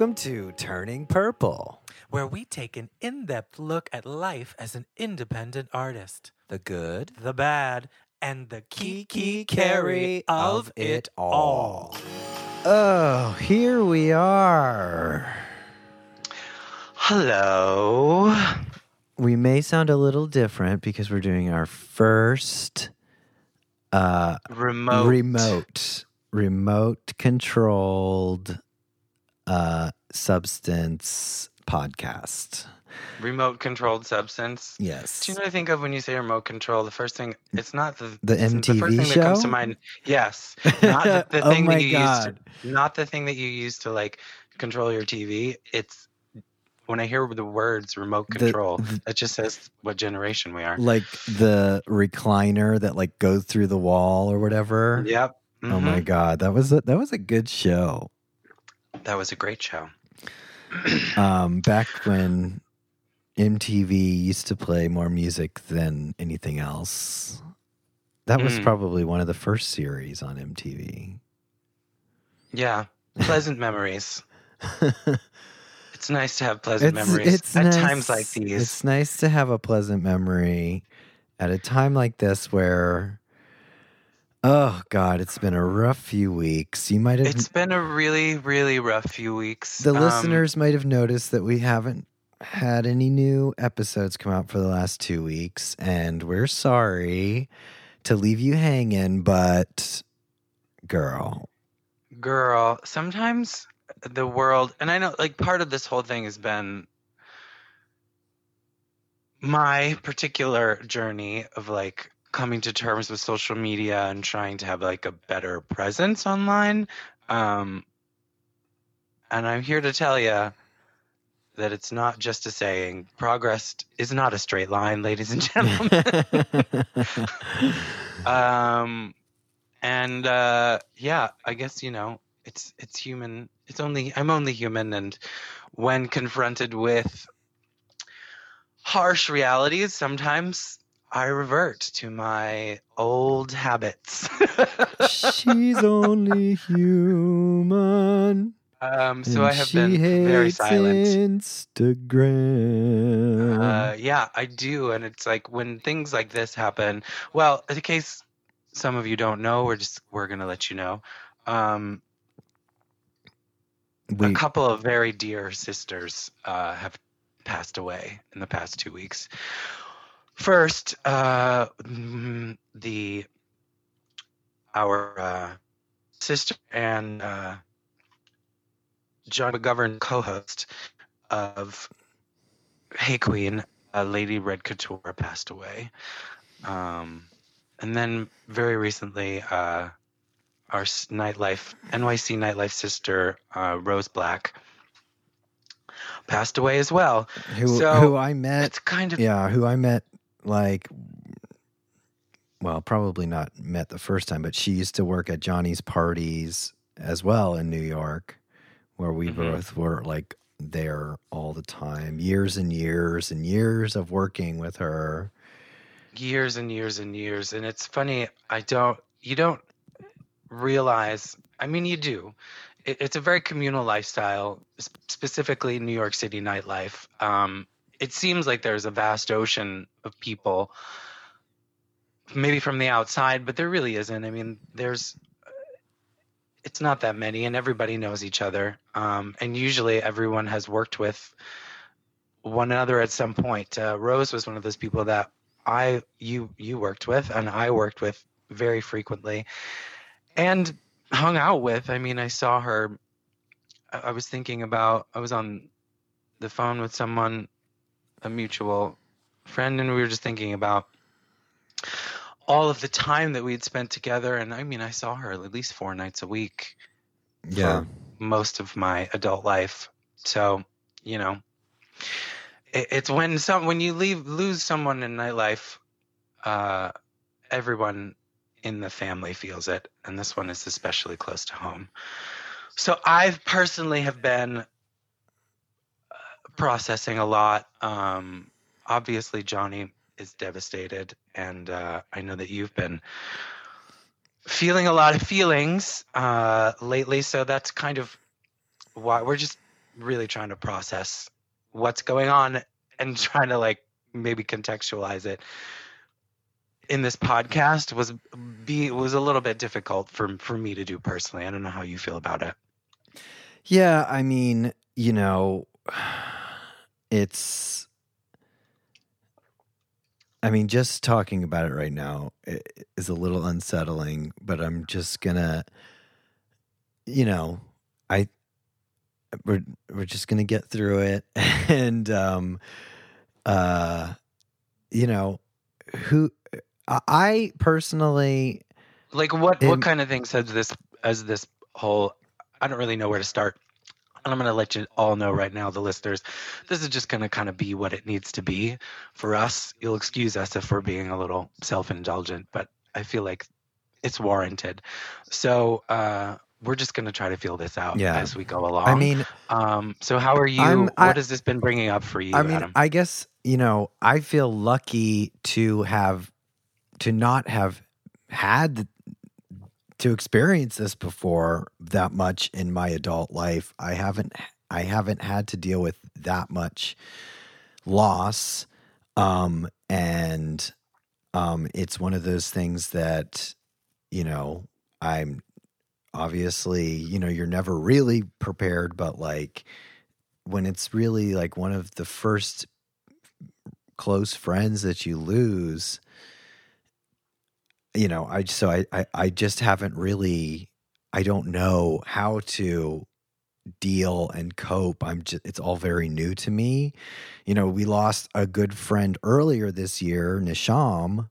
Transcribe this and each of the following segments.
Welcome to Turning Purple, where we take an in depth look at life as an independent artist, the good, the bad, and the kiki carry of it all. Oh, here we are. Hello. We may sound a little different because we're doing our first uh, remote remote remote controlled uh, substance podcast. Remote controlled substance. Yes. Do you know what I think of when you say remote control? The first thing, it's not the the MTV the first thing show? that comes to mind. Yes, not the, the Oh thing my that you God. use. To, not the thing that you use to like control your TV. It's when I hear the words remote control, the- that just says what generation we are. like the recliner that like goes through the wall or whatever. Yep. Oh my Mhm. god, that was a, that was a good show. That was a great show. Um, back when MTV used to play more music than anything else. That was Mm. probably one of the first series on MTV. Yeah, pleasant memories. It's nice to have pleasant It's, memories it's at nice, times like these. It's nice to have a pleasant memory at a time like this where, oh God, it's been a rough few weeks. You might have, It's been a really, really rough few weeks. the Um, listeners might have noticed that we haven't had any new episodes come out for the last two weeks, and we're sorry to leave you hanging, but girl, girl, sometimes the world, and I know, like, part of this whole thing has been my particular journey of like coming to terms with social media and trying to have like a better presence online. Um, and I'm here to tell you that it's not just a saying. Progress is not a straight line, ladies and gentlemen. um, and uh, yeah, I guess you know it's it's human. It's only I'm only human, and when confronted with harsh realities, sometimes I revert to my old habits. she's only human. um, so I have been very silent. Instagram. Uh, yeah, I do, and it's like when things like this happen. Well, in case some of you don't know, we're just we're gonna let you know. Um, a couple of very dear sisters uh, have passed away in the past two weeks. First, uh, mm, the our uh, sister and uh, John McGovern co-host of Hey Qween, uh, Lady Red Couture, passed away. Um, and then very recently, uh, our nightlife NYC nightlife sister uh, Rose Black passed away as well. who, so, who I met It's kind of yeah, who I met like well, probably not met the first time, but she used to work at Jonny's parties as well in New York, where we Mhm. both were like there all the time, years and years and years of working with her. years and years and years, and it's funny. I don't. You don't realize. I mean, you do. It, it's a very communal lifestyle, specifically New York City nightlife. Um, it seems like there's a vast ocean of people, maybe from the outside, but there really isn't. I mean, there's. It's not that many, and everybody knows each other. Um, and usually, everyone has worked with one another at some point. Uh, Rose was one of those people that I you you worked with and I worked with very frequently and hung out with. I mean, I saw her I I was thinking about I was on the phone with someone a mutual friend and we were just thinking about all of the time that we'd spent together and I mean, I saw her at least 4 nights a week Yeah. most of my adult life. So, you know, it, it's when some when you leave lose someone in nightlife, uh, everyone in the family feels it, and this one is especially close to home. So I personally have been processing a lot. Um, obviously, Jonny is devastated, and uh, I know that you've been feeling a lot of feelings uh, lately. So that's kind of why we're just really trying to process what's going on and trying to like maybe contextualize it in this podcast was be was a little bit difficult for for me to do personally. I don't know how you feel about it. Yeah, I mean, you know, it's I mean, just talking about it right now is a little unsettling, but I'm just gonna, you know, I we're we're just gonna get through it, and um, uh, you know, who I personally like what what kind of things has this as this whole I don't really know where to start and I'm going to let you all know right now, the listeners, this is just going to kind of be what it needs to be for us. You'll excuse us if we're being a little self indulgent, but I feel like it's warranted. So, uh, we're just going to try to feel this out yeah. as we go along. I mean, um, so how are you? I'm, I, what has this been bringing up for you? I mean, Adam? I guess, you know, I feel lucky to have, to not have had to experience this before that much in my adult life. I haven't I haven't had to deal with that much loss. Um, and um, it's one of those things that, you know, I'm obviously, you know, you're never really prepared, but like when it's really like one of the first close friends that you lose, you know, I so I, I I just haven't really I don't know how to deal and cope. I'm just it's all very new to me. You know, we lost a good friend earlier this year, Nisham,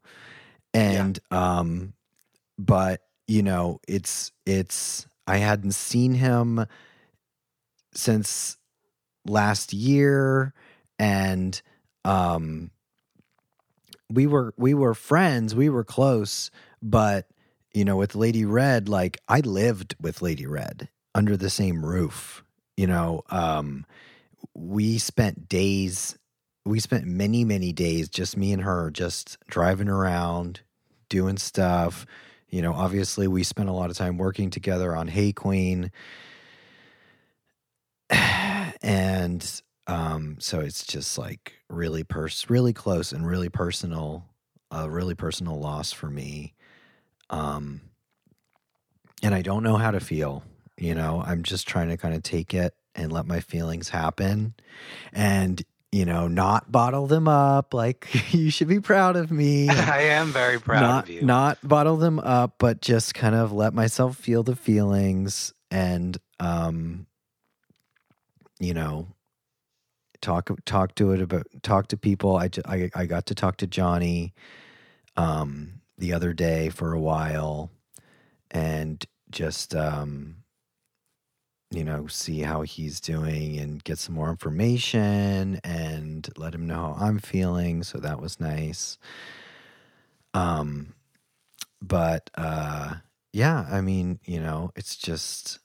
and yeah. um but you know, it's it's I hadn't seen him since last year and um we were we were friends, we were close, but you know, with Lady Red, like I lived with Lady Red under the same roof. You know, um, we spent days, we spent many, many days, just me and her, just driving around, doing stuff. You know, obviously, we spent a lot of time working together on Hey Qween. and um, so it's just like really pers really close and really personal, a really personal loss for me. Um, and I don't know how to feel. You know, I'm just trying to kind of take it and let my feelings happen, and you know, not bottle them up. Like you should be proud of me. I am very proud not, of you. Not bottle them up, but just kind of let myself feel the feelings and um, you know, talk talk to it about talk to people. I, I, I got to talk to Jonny um, the other day for a while, and just um, you know see how he's doing and get some more information and let him know how I'm feeling. So that was nice. Um, but uh, yeah, I mean, you know, it's just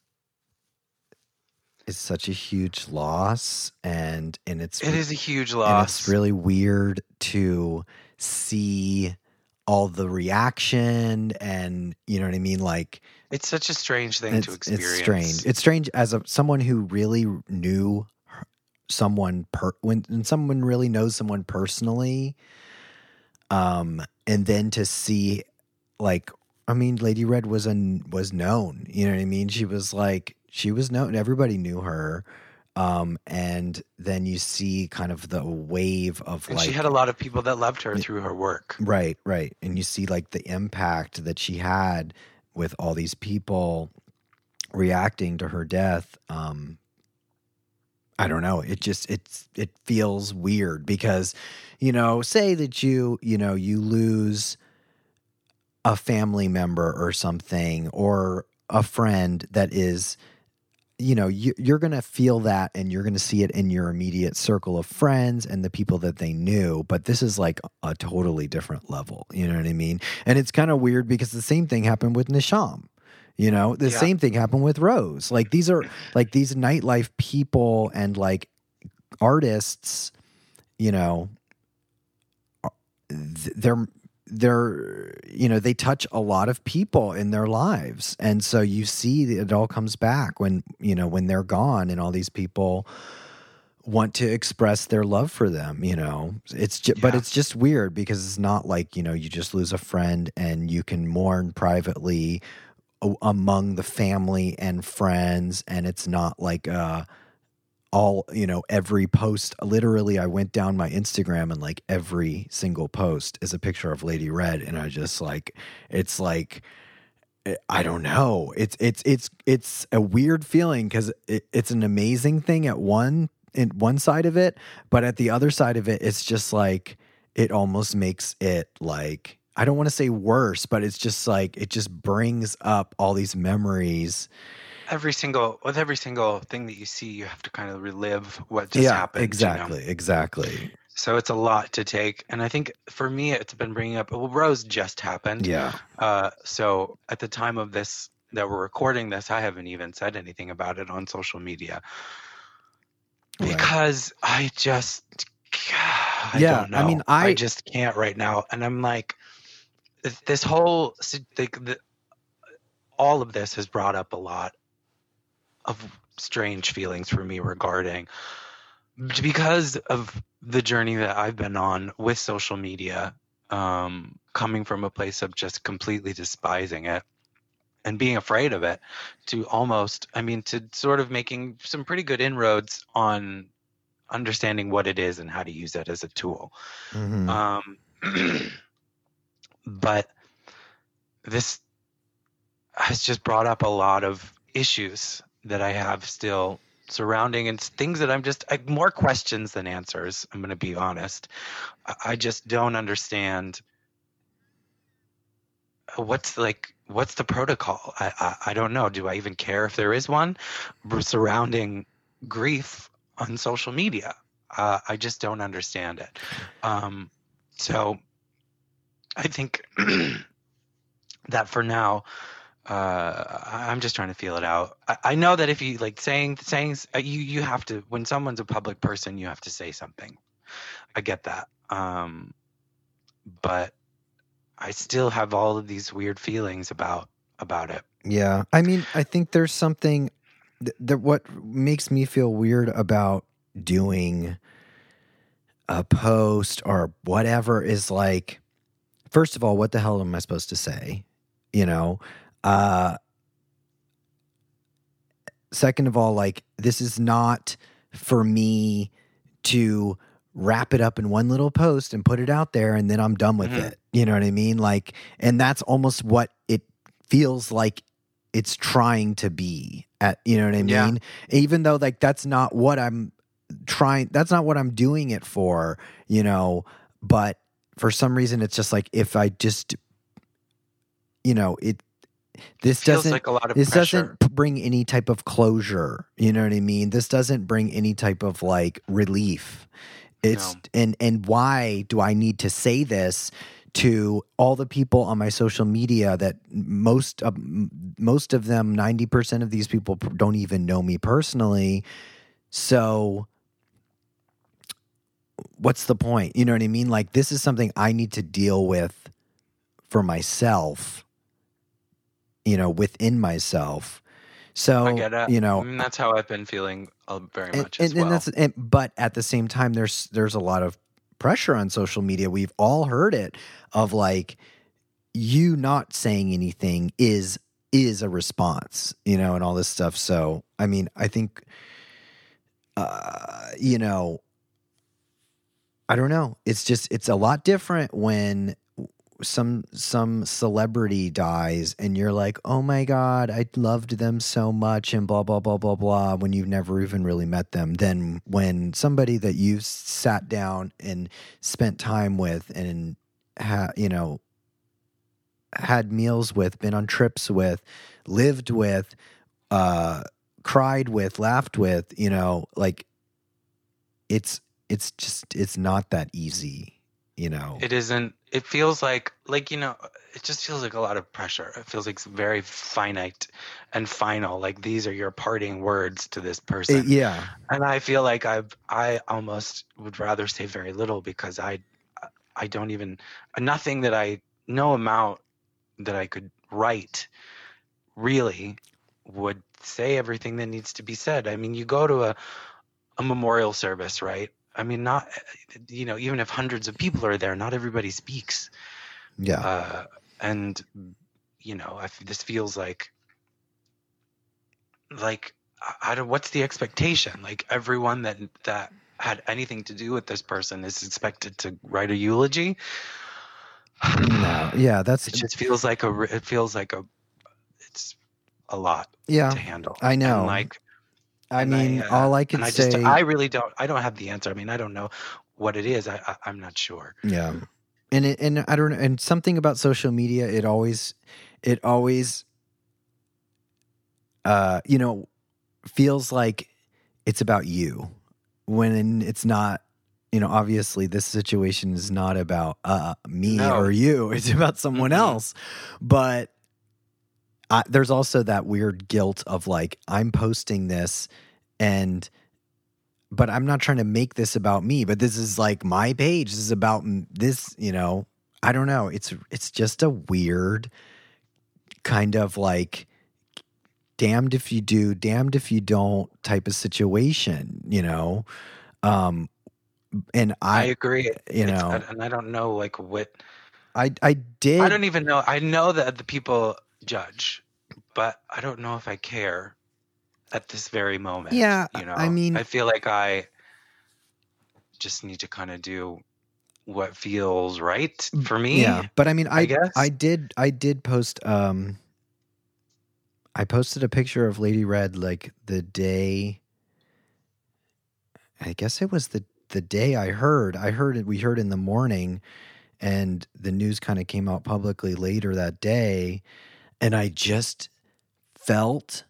is such a huge loss and and it's it is a huge loss. it's really weird to see all the reaction and you know what I mean like it's such a strange thing to experience. It's strange. It's strange as a someone who really knew someone per when, when someone really knows someone personally um and then to see like I mean Lady Red was an was known, you know what I mean? She was like she was known everybody knew her um, and then you see kind of the wave of and like she had a lot of people that loved her through her work. Right right. And you see like the impact that she had with all these people reacting to her death um, i don't know. It just it's it feels weird because you know say that you you know you lose a family member or something or a friend that is you know you, you're going to feel that and you're going to see it in your immediate circle of friends and the people that they knew but this is like a totally different level you know what i mean? And it's kind of weird because the same thing happened with nisham you know? The yeah. same thing happened with rose. Like these are like these nightlife people and like artists you know they're they're you know they touch a lot of people in their lives. And so you see that it all comes back when you know when they're gone and all these people want to express their love for them you know. It's just but it's just weird because it's not like you know you just lose a friend and you can mourn privately among the family and friends. And it's not like uh all you know every post literally i went down my instagram and like every single post is a picture of lady red and i just like it's like eh, i don't know. It's it's it's it's a weird feeling because it, it's an amazing thing at one in one side of it but at the other side of it it's just like it almost makes it like i don't want to say worse but it's just like it just brings up all these memories every single with every single thing that you see, you have to kind of relive what just happened. you know? exactly exactly So it's a lot to take, and I think for me, it's been bringing up. Well, Rose just happened. yeah Uh, so at the time of this that we're recording this, I haven't even said anything about it on social media Right. because I just, I Yeah, don't know. I mean, I- just can't right now, and I'm like, this whole, the, the, all of this has brought up a lot of strange feelings for me regarding because of the journey that I've been on with social media, um, coming from a place of just completely despising it and being afraid of it, to almost, I mean, to sort of making some pretty good inroads on understanding what it is and how to use it as a tool. Mhm. Um, but this has just brought up a lot of issues that I have still surrounding and things that I'm just I, more questions than answers. I'm going to be honest. I, I just don't understand what's like what's the protocol. I, I I don't know. Do I even care if there is one surrounding grief on social media? Uh, I just don't understand it. Um, so I think that for now, uh, I'm just trying to feel it out. I, I know that if you like saying saying uh, you you have to when someone's a public person, you have to say something. I get that, um, but I still have all of these weird feelings about about it. Yeah. I mean, I think there's something th- that what makes me feel weird about doing a post or whatever is like, first of all, what the hell am I supposed to say? You know? Uh, second of all, like, this is not for me to wrap it up in one little post and put it out there and then I'm done with Mhm. it. You know what I mean? Like, and that's almost what it feels like it's trying to be at you know what i mean Yeah. even though like that's not what i'm trying that's not what i'm doing it for you know but for some reason it's just like if i just you know it this Feels doesn't like a lot of this pressure. doesn't bring any type of closure you know what i mean? This doesn't bring any type of like relief. It's No. and and why do i need to say this to all the people on my social media that most of most of them 90% of these people don't even know me personally? So what's the point? You know what i mean? Like this is something i need to deal with for myself you know within myself. So I get it. you know mean, that's how I've been feeling uh, very and, much as and, and that's and, but at the same time there's there's a lot of pressure on social media. We've all heard it of like you not saying anything is is a response you know and all this stuff. So i mean i think uh you know i don't know. It's just it's a lot different when some some celebrity dies and you're like oh my god i loved them so much and blah blah blah blah blah when you've never even really met them. Then when somebody that you've sat down and spent time with and ha, you know had meals with been on trips with lived with uh cried with laughed with you know like it's it's just it's not that easy you know it isn't it feels like like you know it just feels like a lot of pressure it feels like it's very finite and final like these are your parting words to this person yeah and i feel like i've i almost would rather say very little because i I don't even nothing that I no amount that I could write really would say everything that needs to be said. I mean, you go to a a memorial service, right? I mean, not you know, even if hundreds of people are there, not everybody speaks. Yeah. Uh, and you know, I, this feels like like I- I don't. What's the expectation? Like everyone that that had anything to do with this person is expected to write a eulogy. no. Yeah, that's It just feels like a. It feels like a. It's a lot yeah. to handle. I know. And like I mean, uh, all I can I say. just I really don't. I don't have the answer. I mean, I don't know what it is. I, I I'm not sure. Yeah. And it, and I don't know and something about social media it always it always uh you know feels like it's about you when it's not you know obviously this situation is not about uh me No. or you it's about someone Mhm. else but I, there's also that weird guilt of like I'm posting this and but I'm not trying to make this about me but this is like my page this is about this you know I don't know it's it's just a weird kind of like damned if you do damned if you don't type of situation you know um and I, I, agree. you It's- know and I don't know like what. I I did I don't even know. I know that the people judge, but I don't know if I care at this very moment. Yeah, you know. I mean- I feel like I just need to kind of do what feels right for me. Yeah, but I mean, I I guess. I did I did post um I posted a picture of Lady Red like the day I guess it was the the day I heard. I heard it we heard in the morning and the news kind of came out publicly later that day and I just felt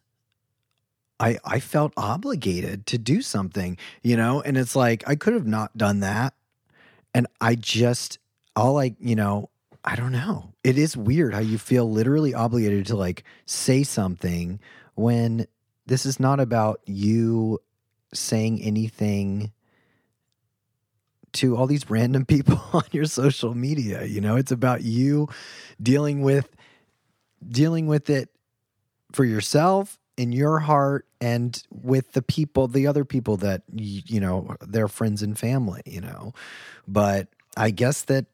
I I felt obligated to do something, you know, and it's like I could have not done that and I just all like, you know, I don't know. It is weird how you feel literally obligated to like say something when this is not about you saying anything to all these random people on your social media, you know? It's about you dealing with dealing with it for yourself in your heart and with the people the other people that you, know their friends and family you know? But i guess that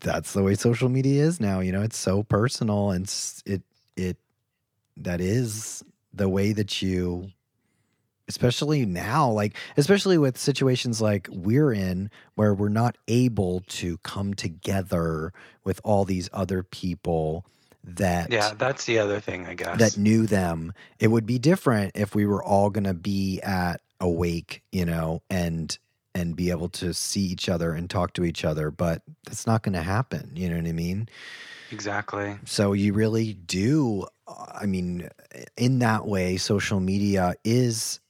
that's the way social media is now you know? It's so personal and it it that is the way that you especially now like especially with situations like we're in where we're not able to come together with all these other people that Yeah, that's the other thing, I guess. that knew them. It would be different if we were all going to be at a wake, you know, and and be able to see each other and talk to each other, but that's not going to happen, you know what I mean? exactly. So you really do uh, I mean in that way social media is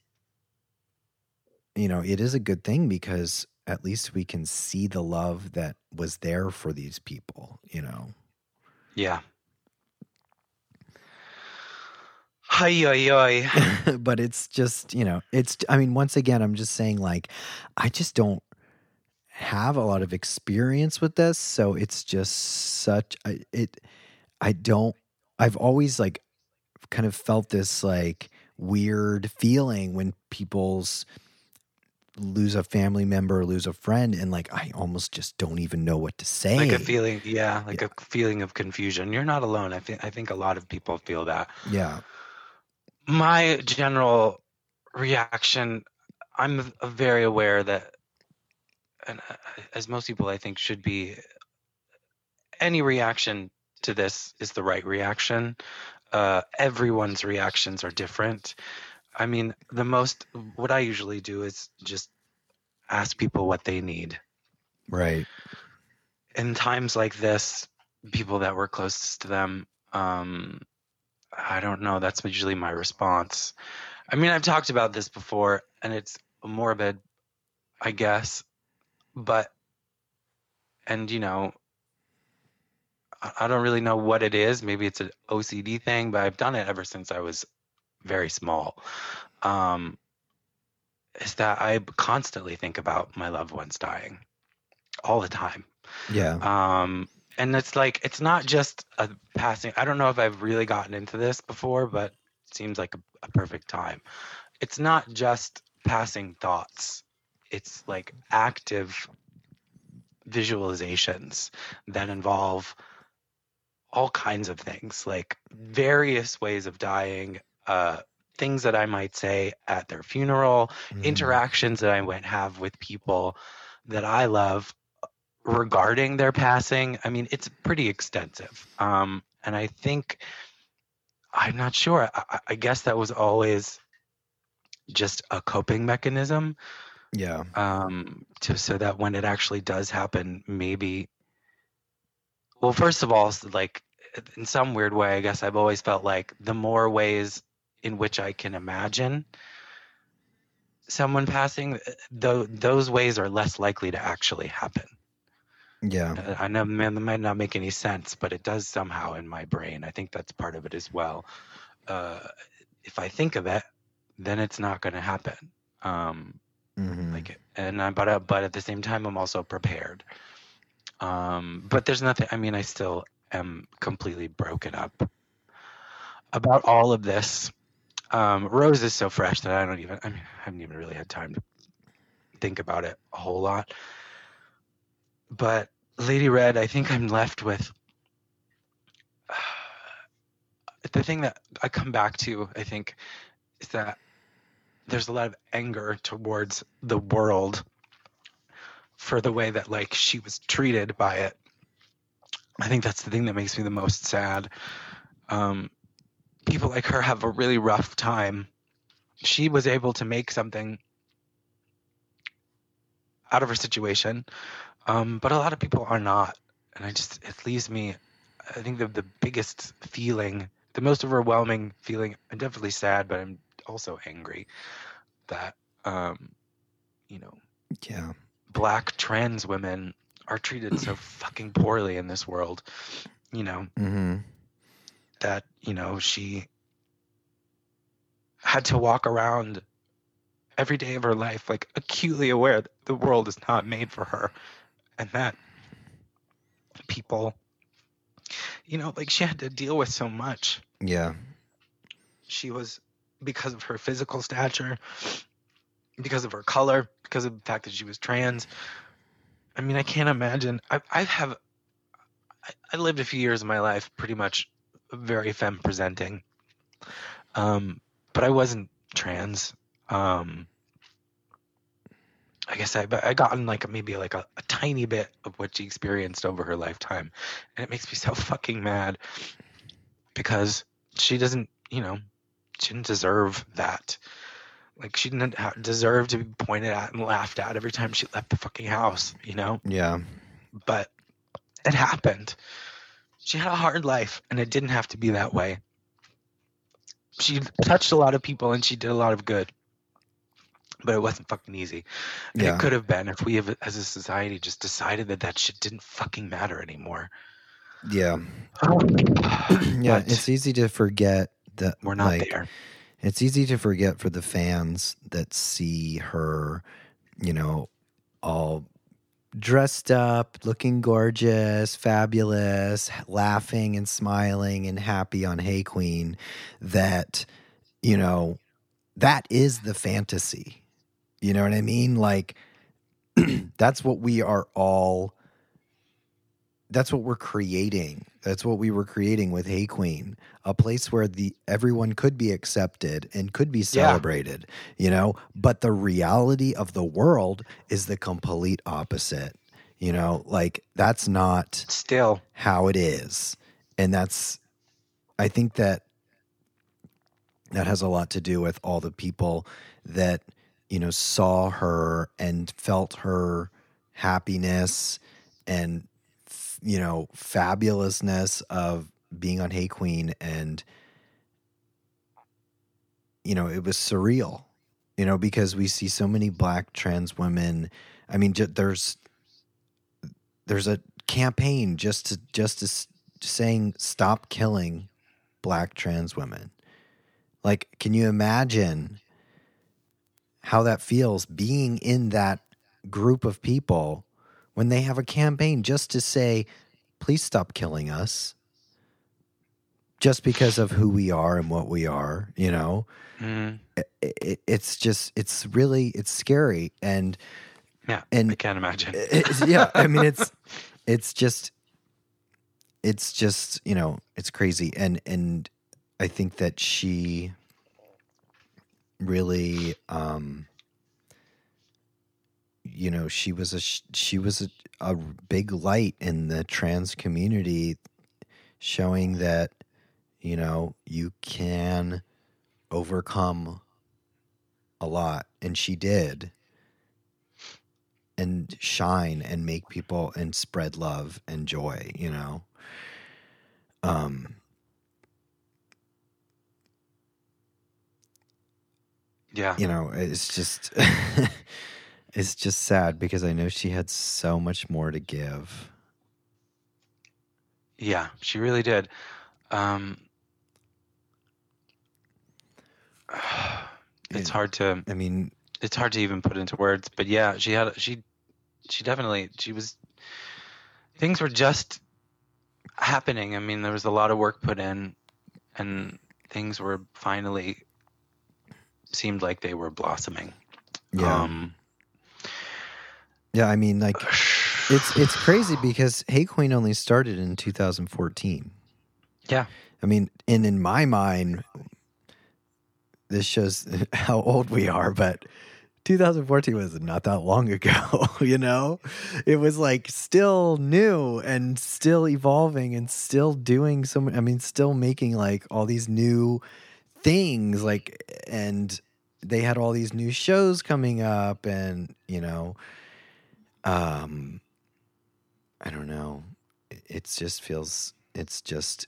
you know, it is a good thing because at least we can see the love that was there for these people, you know. Yeah. Hi, oi, oi. but it's just you know it's i mean once again i'm just saying like i just don't have a lot of experience with this so it's just such I, it i don't i've always like kind of felt this like weird feeling when people's lose a family member or lose a friend and like i almost just don't even know what to say Like a feeling, yeah, like a feeling of confusion. You're not alone. I think I think a lot of people feel that. yeah My general reaction, I'm very aware that, and uh, as most people I think should be, any reaction to this is the right reaction. Uh, everyone's reactions are different. I mean, the most what I usually do is just ask people what they need. right in times like this, people that were closest to them, um, I don't know. That's usually my response. I mean, I've talked about this before, and it's morbid, I guess, but, and you know, I don't really know what it is. Maybe it's an OCD thing, but I've done it ever since I was very small. Um, is that I constantly think about my loved ones dying all the time Yeah. Um, and it's like it's not just a passing. I don't know if I've really gotten into this before, but it seems like a, a perfect time. It's not just passing thoughts. It's like active visualizations that involve all kinds of things, like various ways of dying, uh, things that I might say at their funeral, Mhm. interactions that I might have with people that I love regarding their passing. I mean, it's pretty extensive. Um, and I think, I'm not sure. I, I- guess that was always just a coping mechanism Yeah. um, to, so that when it actually does happen, maybe. Well, first of all, like in some weird way, I guess I've always felt like the more ways in which I can imagine someone passing, th- those ways are less likely to actually happen. Yeah. Uh, I know man, that might not make any sense, but it does somehow in my brain. I think that's part of it as well. Uh, if I think of it, then it's not going to happen. Um, Mhm. like and I, but uh, but at the same time i'm also prepared um but there's nothing i mean i still am completely broken up about all of this um rose is so fresh that i don't even i mean i haven't even really had time to think about it a whole lot but lady red i think i'm left with the thing that i come back to i think is that there's a lot of anger towards the world for the way that like she was treated by it. I think that's the thing that makes me the most sad. Um, people like her have a really rough time. She was able to make something out of her situation, um, but a lot of people are not, and I just it leaves me. I think the the biggest feeling, the most overwhelming feeling. I'm definitely sad, but I'm also angry that um, you know Yeah. black trans women are treated so fucking poorly in this world. You know mm-hmm. that you know she had to walk around every day of her life like acutely aware that the world is not made for her and that people you know like she had to deal with so much. Yeah. she was because of her physical stature because of her color because of the fact that she was trans. I mean i can't imagine. I, I have I, I lived a few years of my life pretty much very femme presenting. Um but i wasn't trans. Um i guess i i gotten like maybe like a, a tiny bit of what she experienced over her lifetime and it makes me so fucking mad because she doesn't you know she didn't deserve that. Like she didn't ha- deserve to be pointed at and laughed at every time she left the fucking house, you know. Yeah. But it happened. She had a hard life, and it didn't have to be that way. She touched a lot of people, and she did a lot of good. But it wasn't fucking easy. And Yeah. it could have been if we, have, as a society, just decided that that shit didn't fucking matter anymore. Yeah. yeah. But It's easy to forget that we're not like, there. It's easy to forget for the fans that see her, you know, all dressed up, looking gorgeous, fabulous, laughing and smiling and happy on Hey Qween, that, you know, that is the fantasy. You know what I mean? Like, that's what we are all that's what we're creating. That's what we were creating with Hey Qween, a place where the everyone could be accepted and could be celebrated, you know, but the reality of the world is the complete opposite. You know, like that's not Still, how it is. And that's I think that that has a lot to do with all the people that, you know, saw her and felt her happiness and you know, fabulousness of being on Hey Qween and you know, it was surreal. You know, because we see so many black trans women. I mean, there's there's a campaign just to just to saying stop killing black trans women. Like, can you imagine how that feels being in that group of people when they have a campaign just to say, please stop killing us, just because of who we are and what we are, you know, Mm, it, it, it's just, it's really, it's scary. And, yeah, and I can't imagine. yeah, I mean, it's, it's just, it's just, you know, it's crazy. And, and I think that she really, um, you know, she was a, she was a, a big light in the trans community showing that, you know, you can overcome a lot. And she did and shine and make people and spread love and joy, you know. Um yeah, you know, it's just it's just sad because I know she had so much more to give. yeah, she really did. Um, it's hard to I mean, it's hard to even put into words, but yeah, she had she she definitely she was things were just happening. I mean, there was a lot of work put in and things were finally seemed like they were blossoming. yeah. Um yeah, I mean like it's it's crazy because Hey Qween only started in 2014. Yeah. I mean, and in my mind, this shows how old we are, but 2014 was not that long ago, you know? It was like still new and still evolving and still doing so I mean, still making like all these new things like and they had all these new shows coming up and, you know, um I don't know. It it's just feels it's just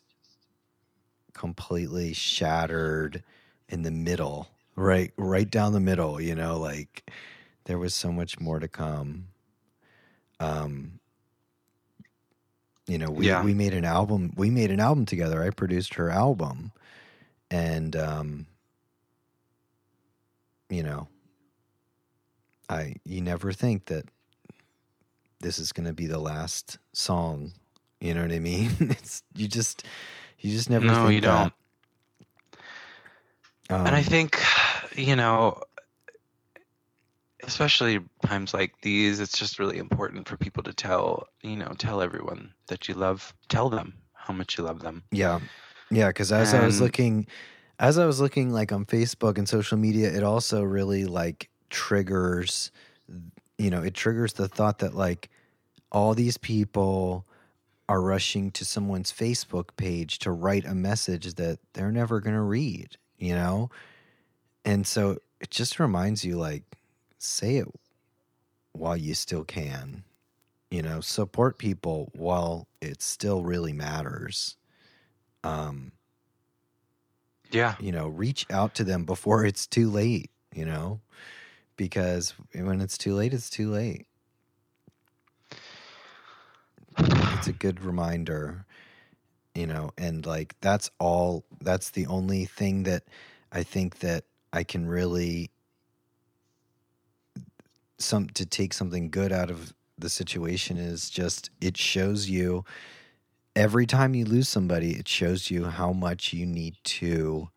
completely shattered in the middle, right right down the middle, you know, like there was so much more to come. Um you know, we Yeah. we made an album, we made an album together. I produced her album and um you know, I you never think that this is going to be the last song. You know what I mean? It's you just you just never No, think you that. Um, and I think, you know, especially times like these, it's just really important for people to tell, you know, tell everyone that you love, tell them how much you love them. Yeah. Yeah, cuz as I was looking as I was looking like on Facebook and social media, it also really like triggers you know, it triggers the thought that like all these people are rushing to someone's Facebook page to write a message that they're never going to read, you know? And so it just reminds you like say it while you still can. You know, support people while it still really matters. Um, Yeah. you know, reach out to them before it's too late, you know? Because when it's too late, it's too late. It's a good reminder, you know, and like that's all that's the only thing that I think that I can really some to take something good out of the situation is just it shows you every time you lose somebody, it shows you how much you need to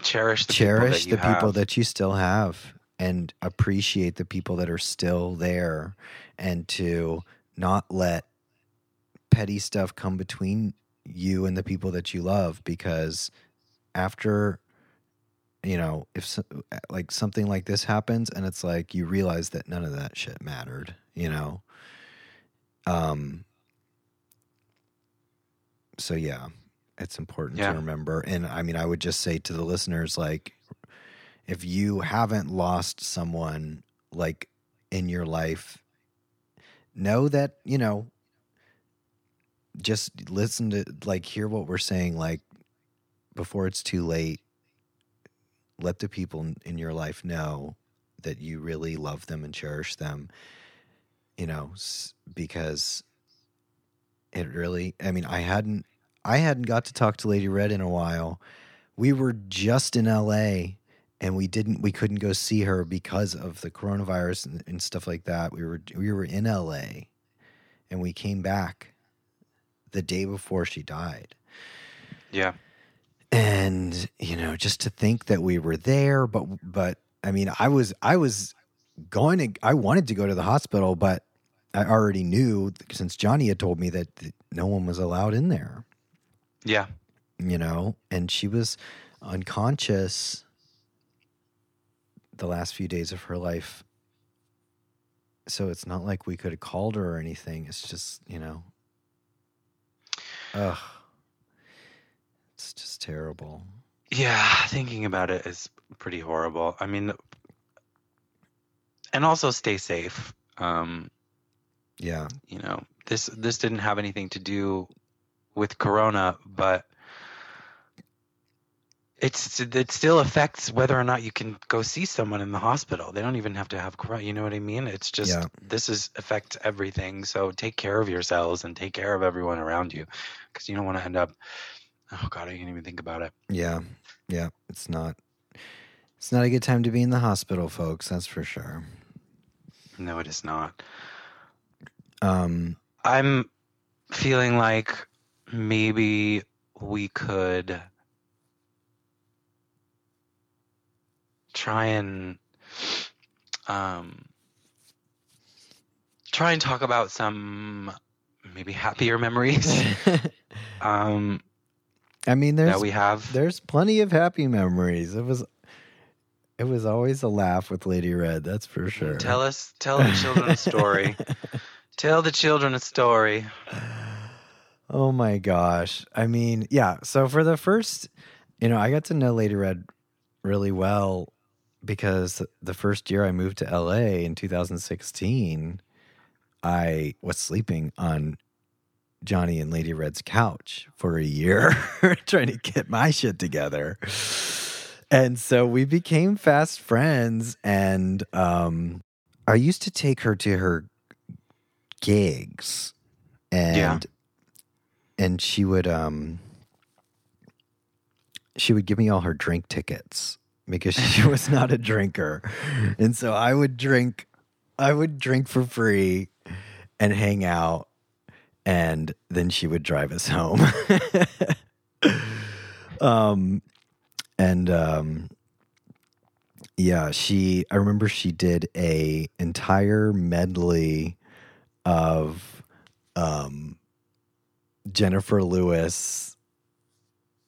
Cherish the cherish people the that you people have. that you still have and appreciate the people that are still there and to not let petty stuff come between you and the people that you love because after you know if so, like something like this happens and it's like you realize that none of that shit mattered you know um so yeah it's important Yeah. to remember and i mean i would just say to the listeners like if you haven't lost someone like in your life know that you know just listen to like hear what we're saying like before it's too late let the people in- in your life know that you really love them and cherish them you know because it really i mean i hadn't i hadn't got to talk to lady red in a while we were just in la and we didn't we couldn't go see her because of the coronavirus and, and stuff like that. We were we were in LA and we came back the day before she died. Yeah. And you know, just to think that we were there, but but I mean, I was I was going to I wanted to go to the hospital, but I already knew since Jonny had told me that no one was allowed in there. Yeah. You know, and she was unconscious the last few days of her life. So it's not like we could have called her or anything. It's just, you know, ugh. It's just terrible. Yeah, thinking about it is pretty horrible. I mean, and also stay safe. Um, Yeah. you know, this this didn't have anything to do with corona, but it's it still affects whether or not you can go see someone in the hospital. They don't even have to have corona. You know what I mean? It's just Yeah. this is affects everything. So take care of yourselves and take care of everyone around you, because you don't want to end up. Oh God, I can't even think about it. Yeah. Yeah. It's not it's not a good time to be in the hospital, folks, that's for sure. No, it is not. Um I'm feeling like maybe we could try and um try and talk about some maybe happier memories um I mean there's that we have. there's plenty of happy memories. It was it was always a laugh with Lady Red, that's for sure. Tell us tell the children a story. tell the children a story. Oh my gosh. I mean, yeah. So for the first, you know, I got to know Lady Red really well because the first year I moved to LA in 2016, I was sleeping on Jonny and Lady Red's couch for a year trying to get my shit together. And so we became fast friends and um I used to take her to her gigs and Yeah. and she would um she would give me all her drink tickets because she was not a drinker. And so I would drink I would drink for free and hang out and then she would drive us home. um and um yeah, she I remember she did a entire medley of um Jennifer Lewis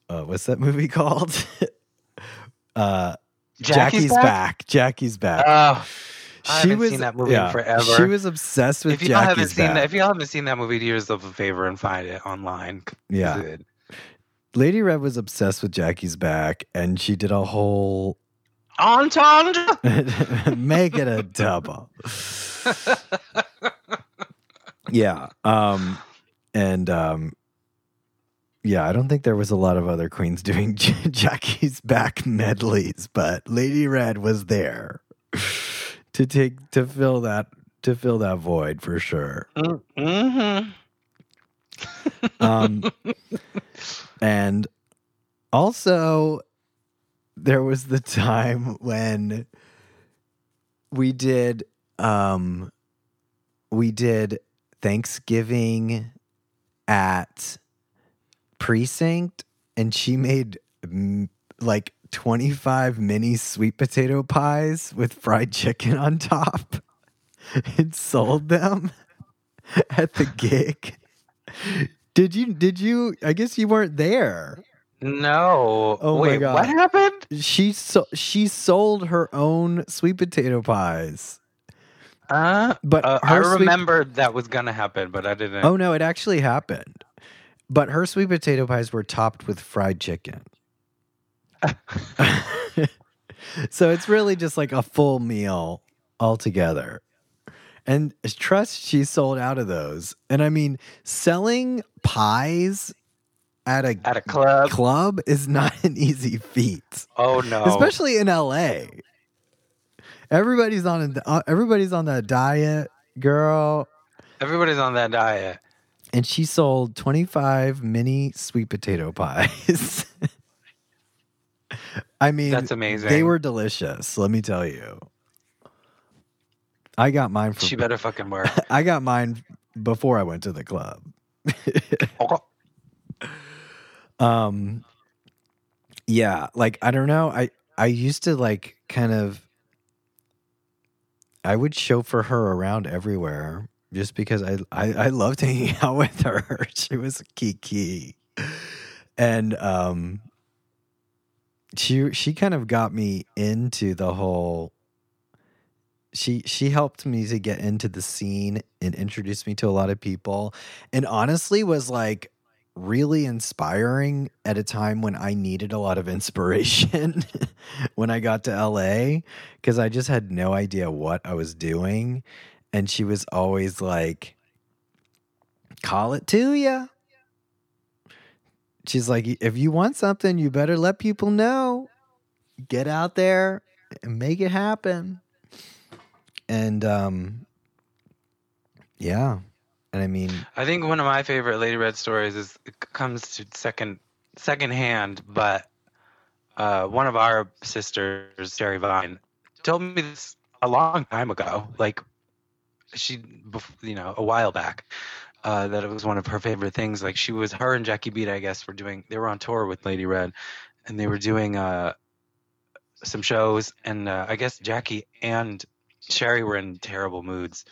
uh what's that movie called? uh Jackie's, back. Jackie's back. Oh, I haven't seen that movie in forever. She was obsessed with if you Jackie's haven't seen back. that, if you haven't seen that movie, do yourself a favor and find it online. Yeah. it- Lady Red was obsessed with Jackie's back and she did a whole Entendre. make it a double. yeah. Um and um yeah, I don't think there was a lot of other queens doing J- Jackie's back medleys, but Lady Red was there to take to fill that to fill that void for sure. mm-hmm. Um, and also, there was the time when we did um, we did Thanksgiving at precinct, and she made mm, like twenty five mini sweet potato pies with fried chicken on top, and sold them at the gig. Did you? Did you? I guess you weren't there. No. Oh my God. what happened? She so she sold her own sweet potato pies, Uh, but uh, I sweet- remembered that was gonna happen, but I didn't. oh no, it actually happened. But her sweet potato pies were topped with fried chicken. so it's really just like a full meal altogether. And trust, she sold out of those. And I mean, selling pies at a At a club. club is not an easy feat, oh no. especially in LA. Everybody's on a, uh, everybody's on that diet, girl. Everybody's on that diet. And she sold 25 mini sweet potato pies. I mean, That's amazing. They were delicious. Let me tell you. I got mine for She better fucking work. I got mine before I went to the club. um yeah, like I don't know. I I used to like kind of I would chauffeur her around everywhere just because I I, I loved hanging out with her. She was kiki. And um she she kind of got me into the whole she she helped me to get into the scene and introduced me to a lot of people and honestly was like really inspiring at a time when I needed a lot of inspiration when I got to LA because I just had no idea what I was doing. And she was always like call it to you. she's like if you want something you better let people know. Get out there and make it happen. And um yeah and i mean I think one of my favorite Lady Red stories is comes to second second hand, but uh, one of our sisters, Sherry Vine, told me this a long time ago. Like she, you know, a while back. Uh, that it was one of her favorite things. Like she was, her and Jackie Beat, I guess, were doing. They were on tour with Lady Red, and they were doing uh, some shows. And uh, I guess Jackie and Sherry were in terrible moods.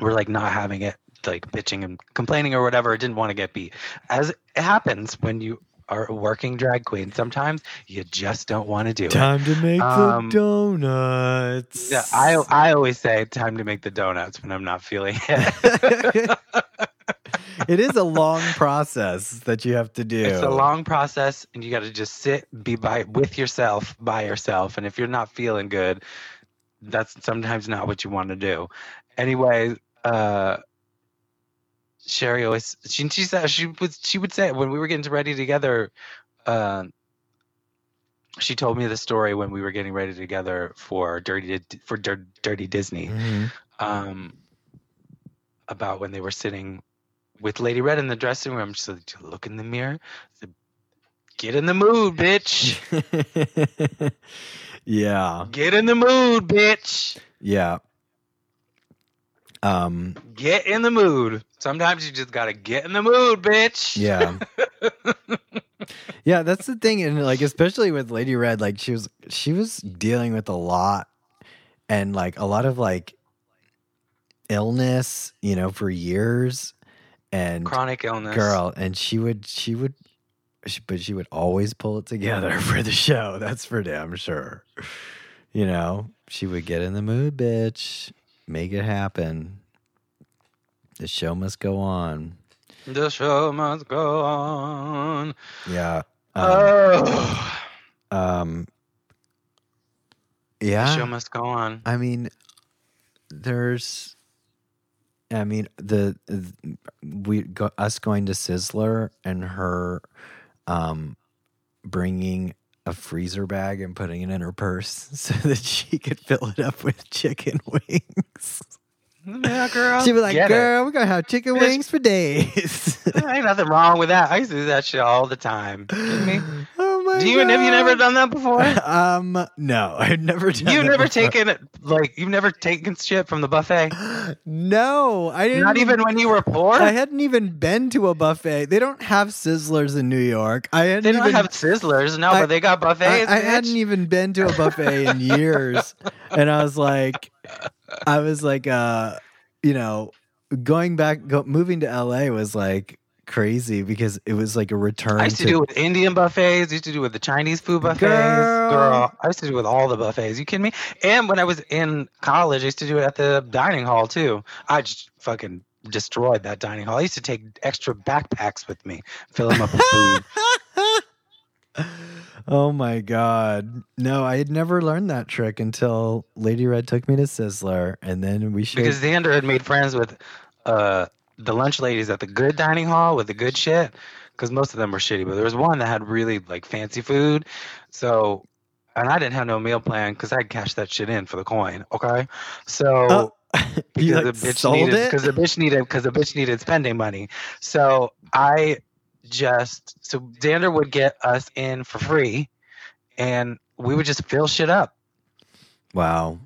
Were like not having it, like bitching and complaining or whatever. It didn't want to get beat. As it happens when you are a working drag queen, sometimes you just don't want to do it. time to make Um, the donuts Yeah, I I always say time to make the donuts when I'm not feeling it. it is a long process that you have to do It's a long process, and you got to just sit, be by with yourself, by yourself. And if you're not feeling good, that's sometimes not what you want to do. Anyway, uh, Sherry always she she said she would she would say when we were getting ready together. Uh, she told me the story when we were getting ready together for Dirty for Dirty Disney. Mhm. um, about when they were sitting with Lady Red in the dressing room. She said, "Look in the mirror. Said, Get in the mood, bitch. yeah Get in the mood, bitch. yeah um Get in the mood. Sometimes you just gotta get in the mood, bitch. Yeah. yeah, that's the thing. And like especially with Lady Red, like she was she was dealing with a lot and like a lot of like illness, you know, for years. And Chronic illness. girl, and she would she would she, but she would always pull it together for the show. That's for damn sure. You know, she would get in the mood, bitch. Make it happen. The show must go on. The show must go on. Yeah. Um, oh, um the yeah. show must go on. I mean there's I mean the, the we go, us going to Sizzler and her um bringing a freezer bag and putting it in her purse so that she could fill it up with chicken wings. Yeah, girl. She'd be like, get it. "Girl, we're gonna have chicken Bitch. wings for days." There ain't nothing wrong with that. I used to do that shit all the time. Kidding me? My Do you have you never done that before? Um, no, I've never done. You've never before. taken like you've never taken shit from the buffet. No, I didn't. Not even when you were poor. I hadn't even been to a buffet. They don't have Sizzlers in New York. I hadn't they don't even. have Sizzlers, no, I- but they got I, buffets. I bitch. hadn't even been to a buffet in years, and I was like, I was like, uh, you know, going back, go, moving to LA was like crazy because it was like a return I used to do it with Indian buffets. I used to do it with the Chinese food buffets. Girl. Girl. I used to do it with all the buffets. You kidding me? And when I was in college, I used to do it at the dining hall too. I just fucking destroyed that dining hall. I used to take extra backpacks with me, fill them up with food. oh my god. No, I had never learned that trick until Lady Red took me to Sizzler and then we should because Xander had made friends with uh, the lunch ladies at the good dining hall with the good shit. Because most of them were shitty, but there was one that had really like fancy food. So, and I didn't have no meal plan because I cashed that shit in for the coin. Okay, so Oh, because like the bitch needed because the bitch needed because the bitch needed spending money. So I just so Xander would get us in for free, and we would just fill shit up. Wow.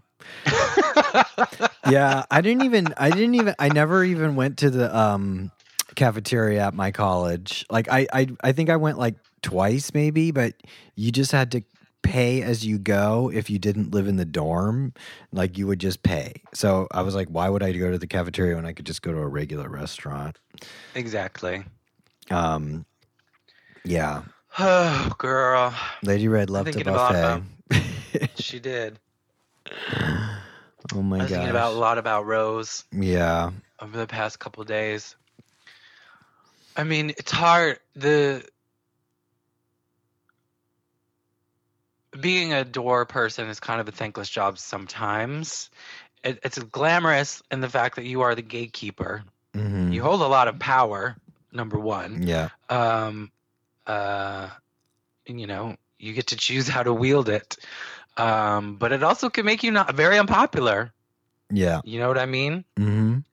Yeah, I didn't even I didn't even I never even went to the um cafeteria at my college. Like I I I think I went like twice maybe, but you just had to pay as you go if you didn't live in the dorm. Like you would just pay. So I was like, why would I go to the cafeteria when I could just go to a regular restaurant? exactly. Um yeah. Oh, girl, Lady Red loved a buffet. she did. oh my god. I was thinking about a lot about Rose Yeah. over the past couple days. I mean, it's hard. The being a door person is kind of a thankless job sometimes. It, it's glamorous in the fact that you are the gatekeeper. Mhm. You hold a lot of power. Number one, Yeah. um, uh, you know, you get to choose how to wield it. Um, but it also can make you not very unpopular. Yeah. You know what I mean? Mhm.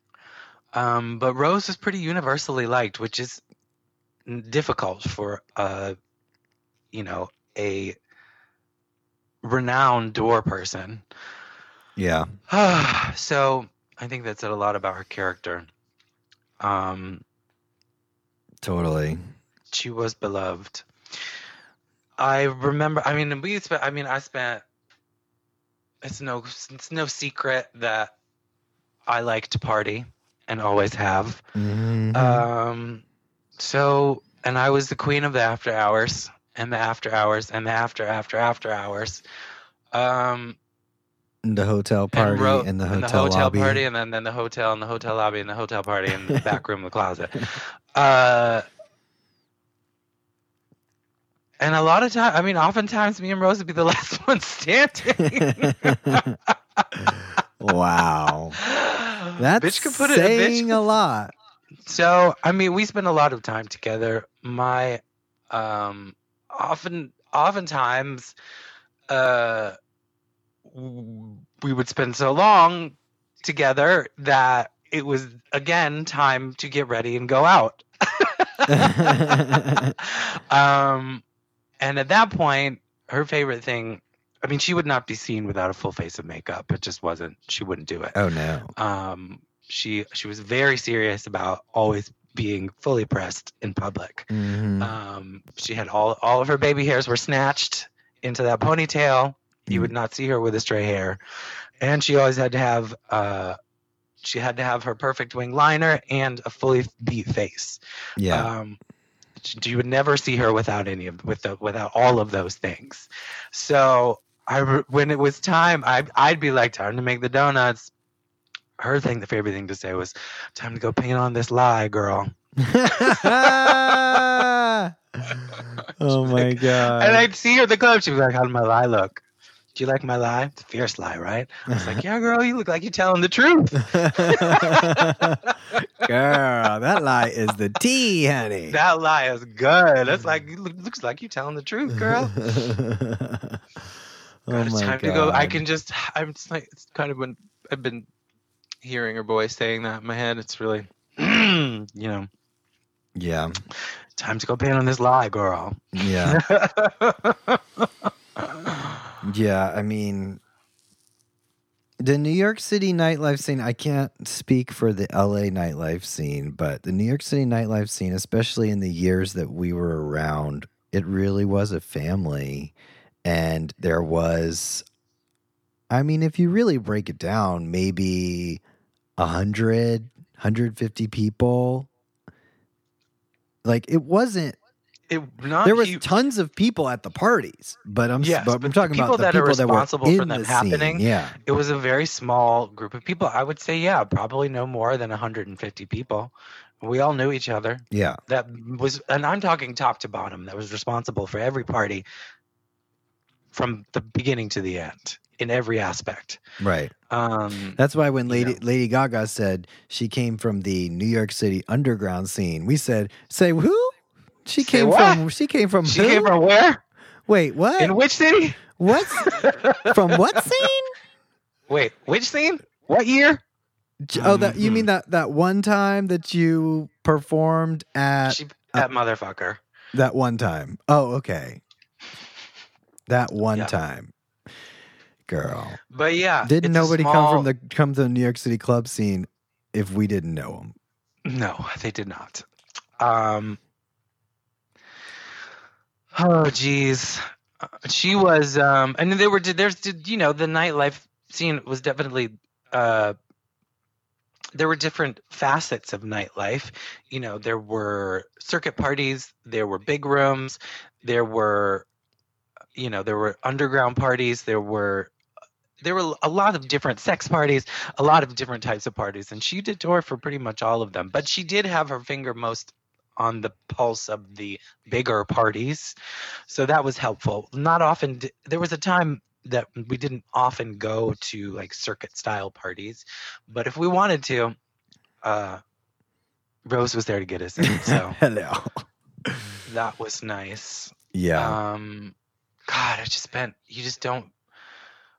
Um, but Rose is pretty universally liked, which is difficult for a, you know, a renowned door person. Yeah. so I think that said a lot about her character. Um, Totally. she was beloved. I remember. I mean, we spent. I mean, I spent. It's no. It's no secret that I like to party and always have. Mhm. Um, so, and I was the queen of the after hours and the after hours and the after after after hours. Um, the hotel party and, ro- and the and hotel, the hotel lobby. party, and then then the hotel and the hotel lobby and the hotel party and the back room, the closet. Uh, and a lot of time, I mean, oftentimes me and Rose would be the last one standing. wow. That's bitch could put it. a saying a lot. So, I mean, we spend a lot of time together. My, um, often, oftentimes, uh, we would spend so long together that it was again time to get ready and go out. um, and at that point, her favorite thing. I mean, she would not be seen without a full face of makeup. It just wasn't. She wouldn't do it oh no. um, she she was very serious about always being fully pressed in public. Mhm. Um, she had all all of her baby hairs were snatched into that ponytail. You Mm. would not see her with a stray hair, and she always had to have uh, she had to have her perfect wing liner and a fully beat face. yeah. Um, you would never see her without any of with the, without all of those things. So I when it was time, I I'd be like time to make the donuts. Her thing, the favorite thing to say was, "Time to go paint on this lie, girl." oh my god. and I'd see her at the club. She'd be like, "How did my lie look? Do you like my lie? It's a fierce lie, right?" I was like, "Yeah, girl, you look like you're telling the truth." Girl, that lie is the tea, honey. that lie is good. That's mm. like you look, looks like you're telling the truth, girl. oh God, it's oh my time god. to go. I can just. I'm just like. It's kind of been. I've been hearing her voice saying that in my head. It's really, you know, Yeah. time to go paint on this lie, girl. Yeah. Yeah, I mean, the New York City nightlife scene, I can't speak for the LA nightlife scene, but the New York City nightlife scene, especially in the years that we were around, it really was a family. And there was, I mean, if you really break it down, maybe 100, 150 people. Like, it wasn't it not there was hu- tons of people at the parties, but I'm Yes, but I'm talking people about the that are people that were responsible for them the happening, Scene. Yeah, It was a very small group of people. I would say, yeah, probably no more than 150 people. We all knew each other. yeah, That was, and I'm talking top to bottom. That was responsible for every party from the beginning to the end in every aspect. right. Um, That's why when You know. Lady Gaga said she came from the New York City underground scene, we said, "Say who? She came what? from? She came from she who? came from where? Wait, what? In which city? what? from what scene? Wait, which scene? What year? J- Oh, that you mean that that one time that you performed at She, that motherfucker. that one time? Oh, okay. That one Yeah. time. Girl. But yeah, Didn't it's a nobody come small- from the come to the New York City club scene if we didn't know them? No, they did not. Um. Oh, geez. She was, um, and there were, there's, you know, the nightlife scene was definitely, uh, there were different facets of nightlife. You know, there were circuit parties, there were big rooms, there were, you know, there were underground parties, there were, there were a lot of different sex parties, a lot of different types of parties, and she did tour for pretty much all of them. But she did have her finger most on the pulse of the bigger parties, so that was helpful. Not often. d- There was a time that we didn't often go to like circuit style parties, but if we wanted to, uh, Rose was there to get us in, so Hello. that was nice. Yeah. Um, God, I just spent. You just don't.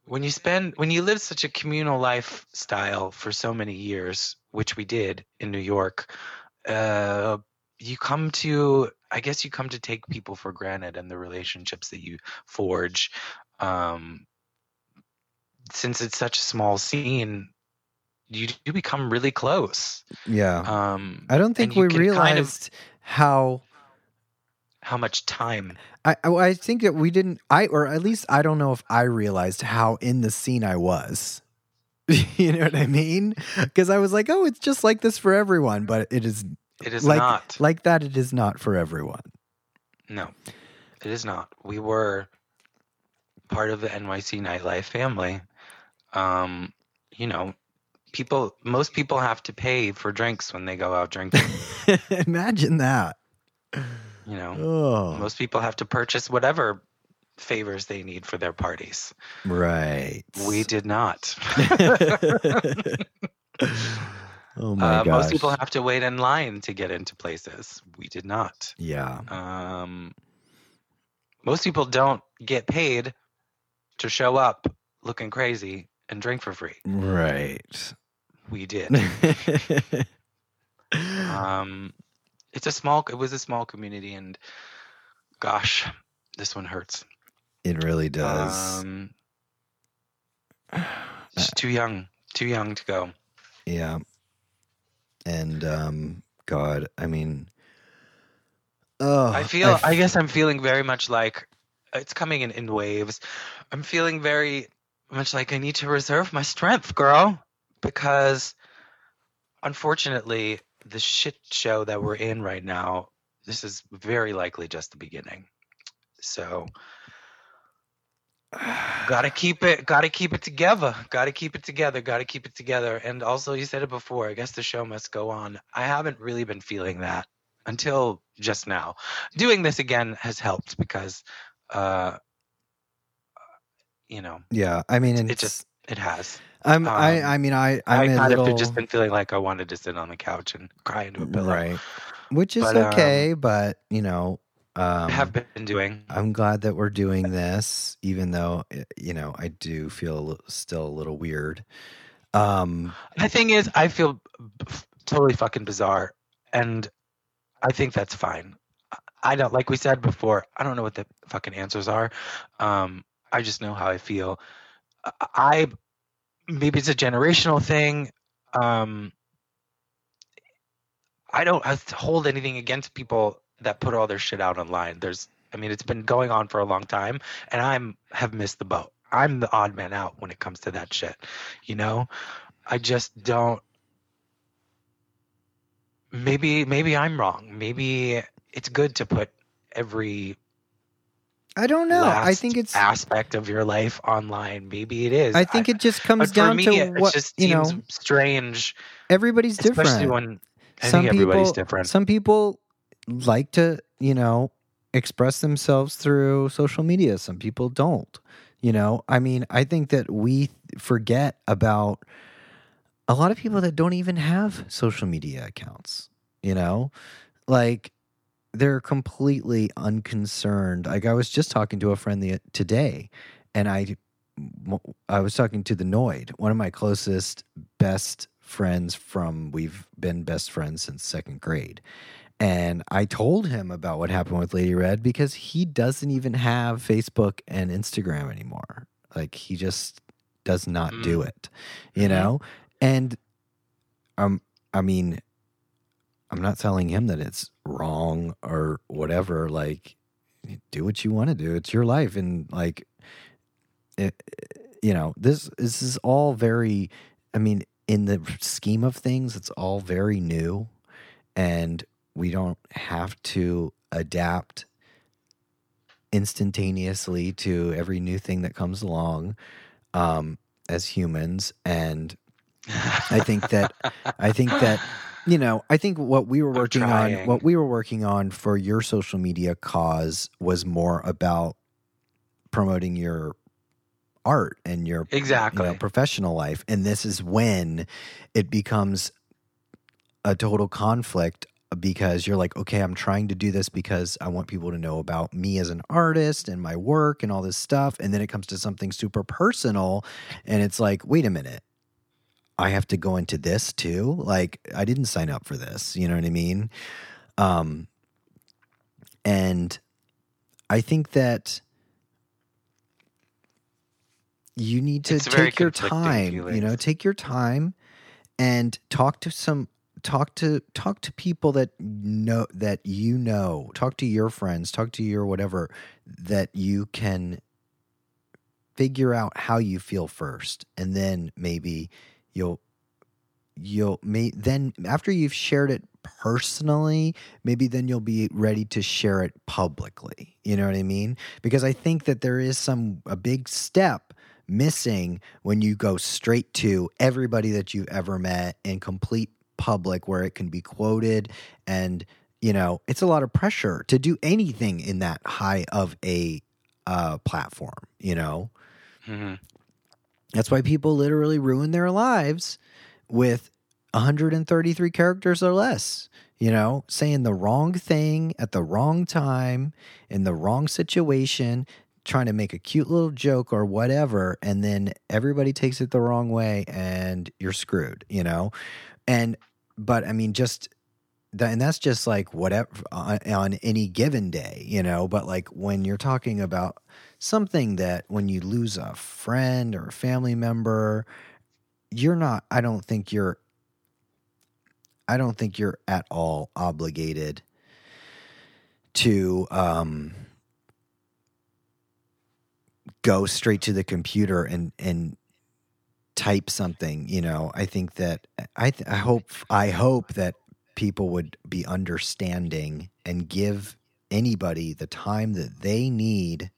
When you spend, when you live such a communal lifestyle for so many years, which we did in New York, uh, you come to. I guess you come to take people for granted and the relationships that you forge. Um, since it's such a small scene, you do become really close. yeah. Um, I don't think we can kind of- realized how how much time I, I I think that we didn't I or at least I don't know if I realized how in the scene I was. you know what I mean? Because I was like, oh, it's just like this for everyone, but it is it is like not. like that. It is not for everyone. No, it is not. We were part of the NYC nightlife family. Um, you know, people, most people have to pay for drinks when they go out drinking. Imagine that. you know, Oh, most people have to purchase whatever favors they need for their parties. right. We did not. oh my uh, gosh. most people have to wait in line to get into places. We did not. yeah. Um, most people don't get paid to show up looking crazy and drink for free. Right. We did. um, it's a small. It was a small community, and gosh, this one hurts. it really does. Um, she's too young. Too young to go. Yeah. And um God, I mean Oh I feel. f- I guess I'm feeling very much like it's coming in in waves. I'm feeling very much like I need to reserve my strength, girl, because unfortunately, the shit show that we're in right now, this is very likely just the beginning. So, gotta keep it. Gotta keep it together. Gotta keep it together. Gotta keep it together. And also, you said it before. I guess the show must go on. I haven't really been feeling that until just now. Doing this again has helped because, uh, you know, Yeah, I mean it it's just it has. I'm I um, I mean I i I'm kind little of just been feeling like I wanted to sit on the couch and cry into a pillow. right. Which is But, um, okay, but you know, um have been doing. I'm glad that we're doing this even though eh, you know, I do feel still a little weird. Um The thing is, I feel totally fucking bizarre, and I think that's fine. I- don't like we said before. I don't know what the fucking answers are. Um, I just know how I feel. I- maybe it's a generational thing. Um, I don't hold anything against people that put all their shit out online. There's, I mean, it's been going on for a long time, and I'm have missed the boat. I'm the odd man out when it comes to that shit. You know, I just don't. Maybe, maybe I'm wrong. Maybe it's good to put every I don't know. I think it's aspect of your life online. Maybe it is. I think it just comes down me, to it what just you know. strange, Everybody's especially different. when I some think everybody's people, different. Some people like to, you know, express themselves through social media. Some people don't. You know, I mean, I think that we forget about a lot of people that don't even have social media accounts. You know, like they're completely unconcerned. Like I was just talking to a friend the, today, and I, I was talking to the Noid, one of my closest, best friends from. We've been best friends since second grade, And I told him about what happened with Lady Red because he doesn't even have Facebook and Instagram anymore. Like he just does not do Mm. it, you Mhm. know? And um I mean I'm not telling him that it's wrong or whatever like do what you want to do. It's your life and like it, you know, this this is all very I mean in the scheme of things it's all very new and we don't have to adapt instantaneously to every new thing that comes along um, as humans and I think that I think that you know I think what we were working on what we were working on for your social media cause was more about promoting your art and your you exactly. know, professional life. And this is when it becomes a total conflict because you're like, okay, I'm trying to do this because I want people to know about me as an artist and my work and all this stuff. And then it comes to something super personal. And it's like, wait a minute. I have to go into this too. Like, I didn't sign up for this. You know what I mean? Um, and I think that you need to It's take your time you know take your time and talk to some talk to talk to people that know that you know. Talk to your friends talk to your whatever that you can figure out how you feel first. And then maybe you'll you'll may then after you've shared it personally maybe then you'll be ready to share it publicly. You know what i mean? Because i think that there is some a big step missing when you go straight to everybody that you've ever met in complete public where it can be quoted and you know it's a lot of pressure to do anything in that high of a uh, platform you know Mhm. that's why people literally ruin their lives with 133 characters or less. You know, saying the wrong thing at the wrong time in the wrong situation, trying to make a cute little joke or whatever, and then everybody takes it the wrong way and you're screwed, you know? And, but I mean, just, that, and that's just like whatever on, on any given day, you know? But like when you're talking about something that when you lose a friend or a family member, you're not, I don't think you're, I don't think you're at all obligated to um, go straight to the computer and and type something. You know, I think that I th- I hope I hope that people would be understanding and give anybody the time that they need,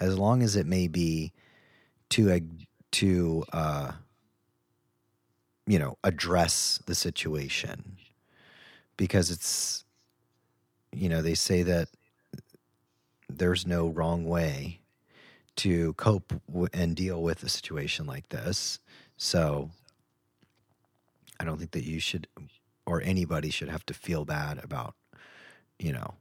as long as it may be, to to uh, you know address the situation because it's you know they say that there's no wrong way to cope w- and deal with a situation like this. So i don't think that you should or anybody should have to feel bad about you know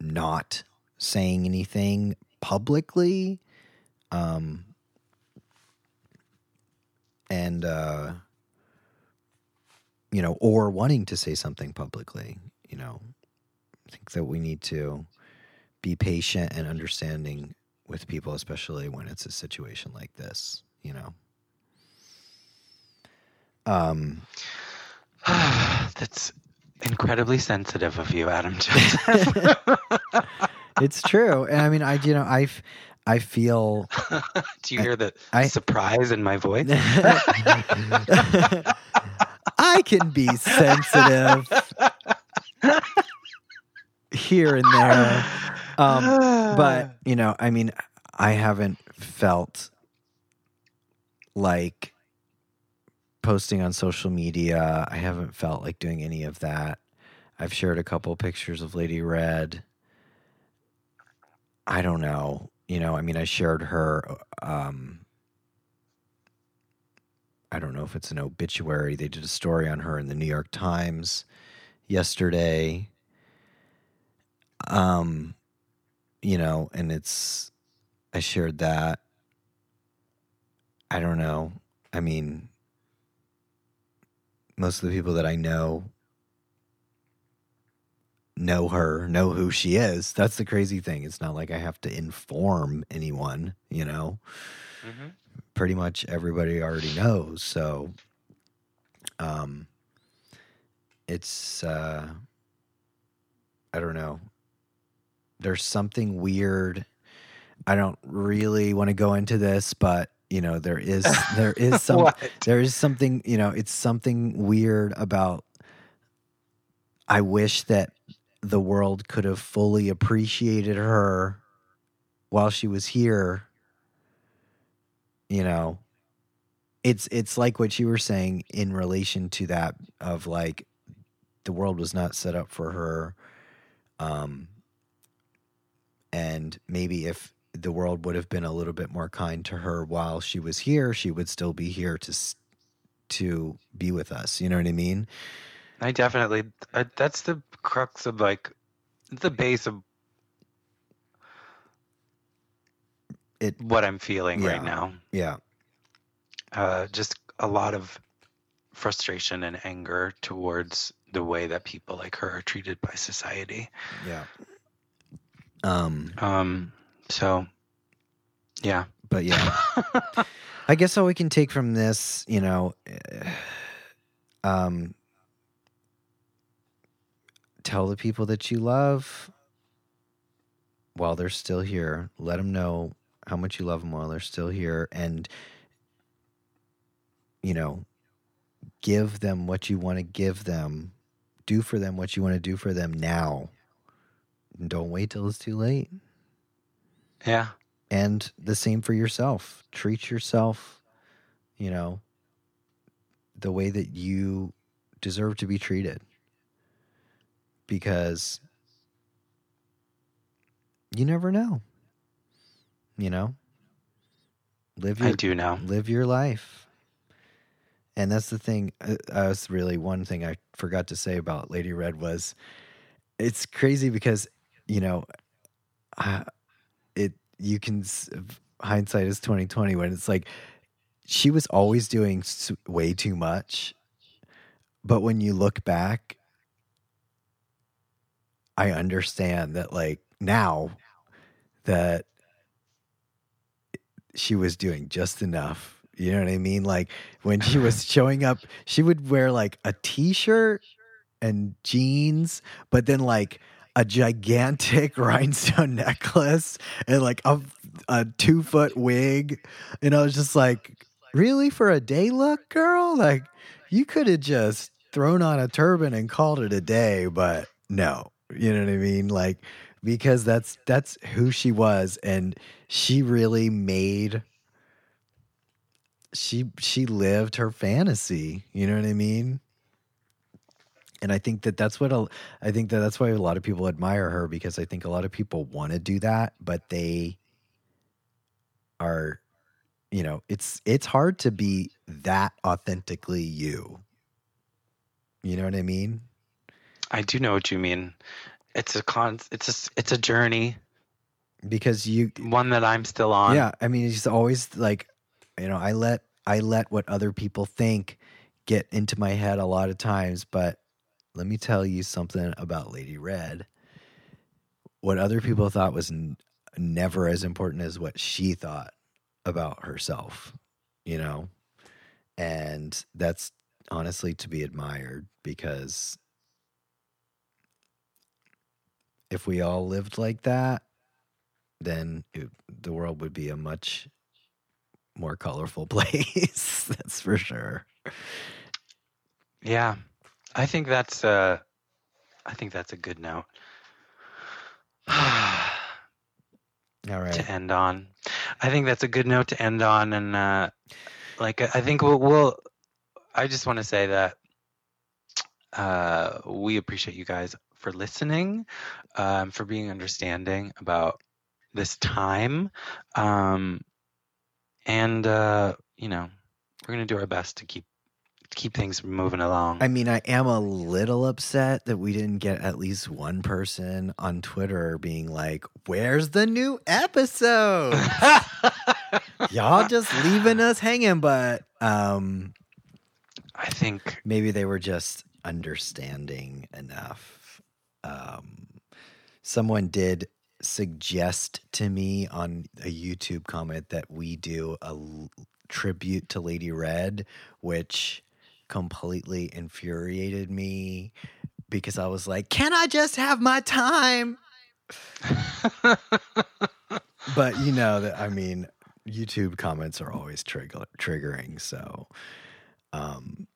not saying anything publicly um and uh you know or wanting to say something publicly you know. I think that we need to be patient and understanding with people especially when it's a situation like this you know um That's incredibly sensitive of you, Adam Joseph. it's true and i mean i you know I I feel Do you hear the I- surprise in my voice? I can be sensitive here and there. Um, but, you know, I mean, I haven't felt like posting on social media. I haven't felt like doing any of that. I've shared a couple pictures of Lady Red. I don't know. You know, I mean, I shared her um, I don't know if it's an obituary. They did a story on her in the New York Times yesterday. Um, you know, and it's I shared that. I don't know. I mean, most of the people that I know know her, know who she is. That's the crazy thing. It's not like I have to inform anyone, you know. Mhm. Pretty much everybody already knows. So um it's uh I don't know. There's something weird. I don't really want to go into this, but you know, there is there is some there is something you know it's something weird about i wish that the world could have fully appreciated her while she was here. You know it's it's like what you were saying in relation to that of like the world was not set up for her. Um and maybe if the world would have been a little bit more kind to her while she was here she would still be here to to be with us you know what i mean I definitely. Uh, that's the crux of like the base of It- what I'm feeling Yeah. right now. yeah Uh, just a lot of frustration and anger towards the way that people like her are treated by society. yeah um Um. So. Yeah. but yeah I guess all we can take from this, you know, um, tell the people that you love while they're still here. Let them know how much you love them while they're still here, and you know, give them what you want to give them. Do for them what you want to do for them now. And don't wait till it's too late. yeah. And the same for yourself. Treat yourself, you know, the way that you deserve to be treated. Because you never know. You know? Live I your do know. live your life. And that's the thing. Uh, that's really one thing I forgot to say about Lady Red was it's crazy because you know, uh, it you can hindsight is twenty twenty when it's like she was always doing way too much, but when you look back, I understand that like now that she was doing just enough. You know what I mean? Like when she was showing up, she would wear like a t-shirt and jeans, but then like a gigantic rhinestone necklace and like a, a two foot wig. And I was just like, really for a day look, girl? Like you could have just thrown on a turban and called it a day, but no. You know what I mean? Like because that's that's who she was and she really made she she lived her fantasy you know what i mean and i think that that's what a, i think that that's why a lot of people admire her because i think a lot of people want to do that but they are you know it's it's hard to be that authentically you you know what i mean I do know what you mean. It's a con. It's a It's a journey. because you One that I'm still on. Yeah, I mean, it's always like, you know, I let I let what other people think get into my head a lot of times, but let me tell you something about Lady Red. What other people thought was n- never as important as what she thought about herself, you know? And that's honestly to be admired because if we all lived like that, then it, the world would be a much more colorful place. That's for sure. Yeah. I think that's. Uh, I think that's a good note. All to end on. I think that's a good note to end on, and uh, like I think we'll. we'll I just want to say that uh, we appreciate you guys for listening, um, for being understanding about this time, um, and uh, you know we're gonna do our best to keep keep things moving along. I mean, I am a little upset that we didn't get at least one person on Twitter being like, "Where's the new episode?" Y'all just leaving us hanging, but um I think maybe they were just understanding enough um, someone did suggest to me on a YouTube comment that we do a l- tribute to Lady Red, which completely infuriated me because I was like, "Can I just have my time?" but you know that I mean, YouTube comments are always trigger triggering. So, um,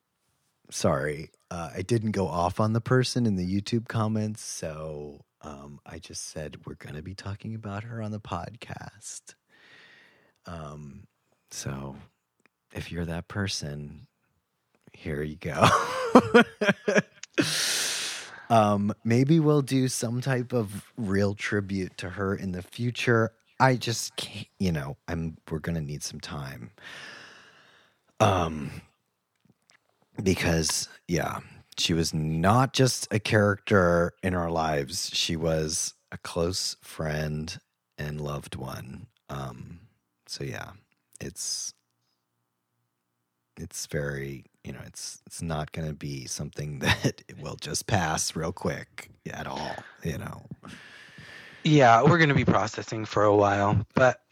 sorry, uh, I didn't go off on the person in the YouTube comments. So, um, I just said we're going to be talking about her on the podcast. Um, so if you're that person, here you go. um, maybe we'll do some type of real tribute to her in the future. I just can't, you know, I'm we're gonna need some time. Um because yeah, she was not just a character in our lives. She was a close friend and loved one. Um so yeah, it's it's very you know it's it's not going to be something that will just pass real quick at all you know yeah, we're going to be processing for a while, but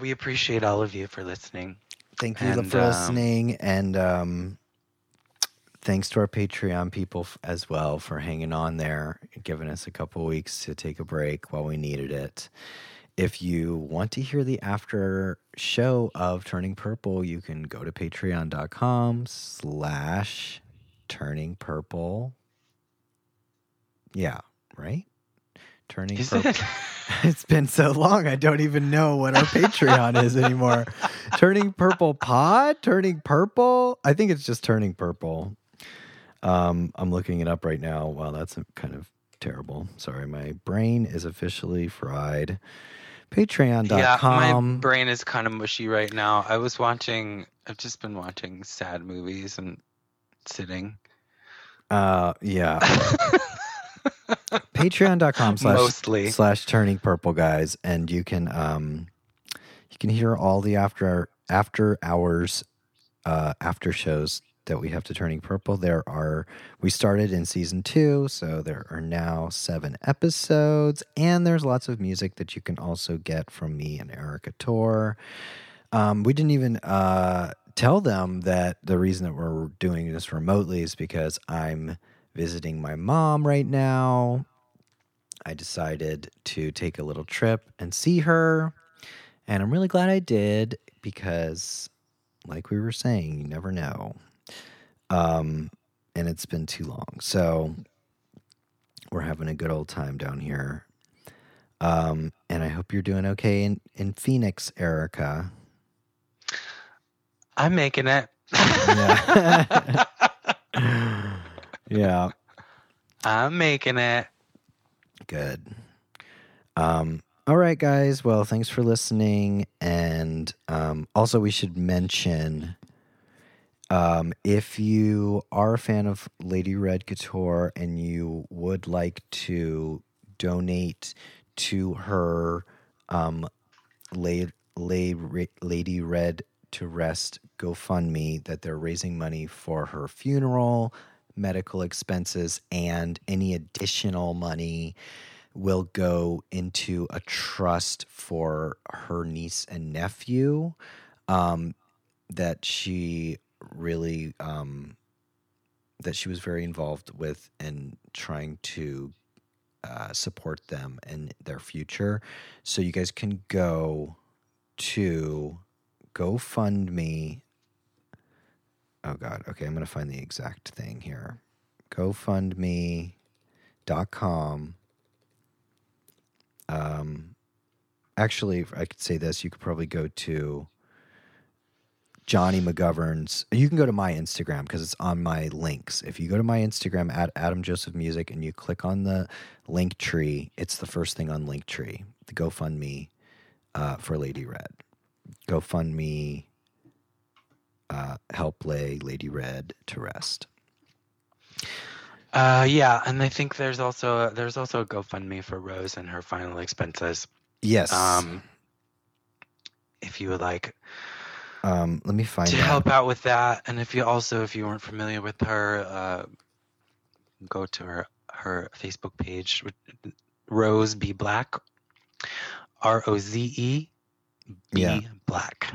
we appreciate all of you for listening. thank you And, for um, listening and um thanks to our patreon people f- as well for hanging on there and giving us a couple weeks to take a break while we needed it if you want to hear the after show of turning purple you can go to patreon.com slash turning purple. Yeah right? Turning Is purple it? it's been so long i don't even know what our patreon is anymore. Turning purple pod? Turning purple? I think it's just turning purple. Um i'm looking it up right now. Wow that's kind of terrible. Sorry my brain is officially fried yeah, my brain is kind of mushy right now. I was watching, I've just been watching sad movies and sitting. uh yeah patreon.com slash Mostly. slash turning purple guys and you can um you can hear all the after after hours uh after shows that we have to turning purple there are we started in season two so there are now seven episodes and there's lots of music that you can also get from me and erica tor um, we didn't even uh, tell them that the reason that we're doing this remotely is because i'm visiting my mom right now I decided to take a little trip and see her. And I'm really glad I did because, like we were saying, you never know. Um, and it's been too long. So we're having a good old time down here. Um, and I hope you're doing okay in, in Phoenix, Erica. I'm making it. Yeah. yeah. I'm making it. Good. Um, all right, guys. Well, thanks for listening. And um, also, we should mention um, if you are a fan of Lady Red Couture and you would like to donate to her um, Lay, Lay, Lady Red to Rest GoFundMe, that they're raising money for her funeral, medical expenses, and any additional money will go into a trust for her niece and nephew um, that she really um, that she was very involved with in trying to uh, support them and their future. So you guys can go to GoFundMe. Oh God. Okay, I'm gonna find the exact thing here. GoFundMe.com. Um, actually, I could say this, you could probably go to Jonny McGovern's. You can go to my Instagram because it's on my links. If you go to my Instagram at Adam Joseph Music and you click on the Linktree, it's the first thing on Linktree. The GoFundMe uh, for Lady Red. GoFundMe uh, help lay Lady Red to rest. Uh, yeah, and I think there's also there's also a GoFundMe for Roze and her final expenses. Yes. Um, if you would like Um, let me find to out. help out with that, and if you also if you weren't familiar with her, uh, go to her her Facebook page, Roze B Black, R O Z E B Yeah. Black.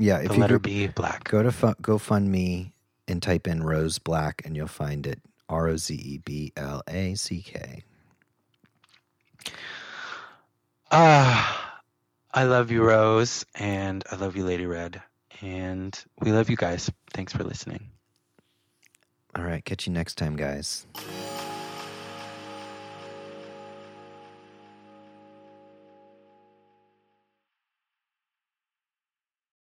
Yeah, The if you letter go, B Black. go to fu- GoFundMe and type in Roze Black, and you'll find it. R O Z E B L A C K. Ah, I love you, Roze, and I love you, Lady Red, and we love you guys. Thanks for listening. All right, catch you next time, guys.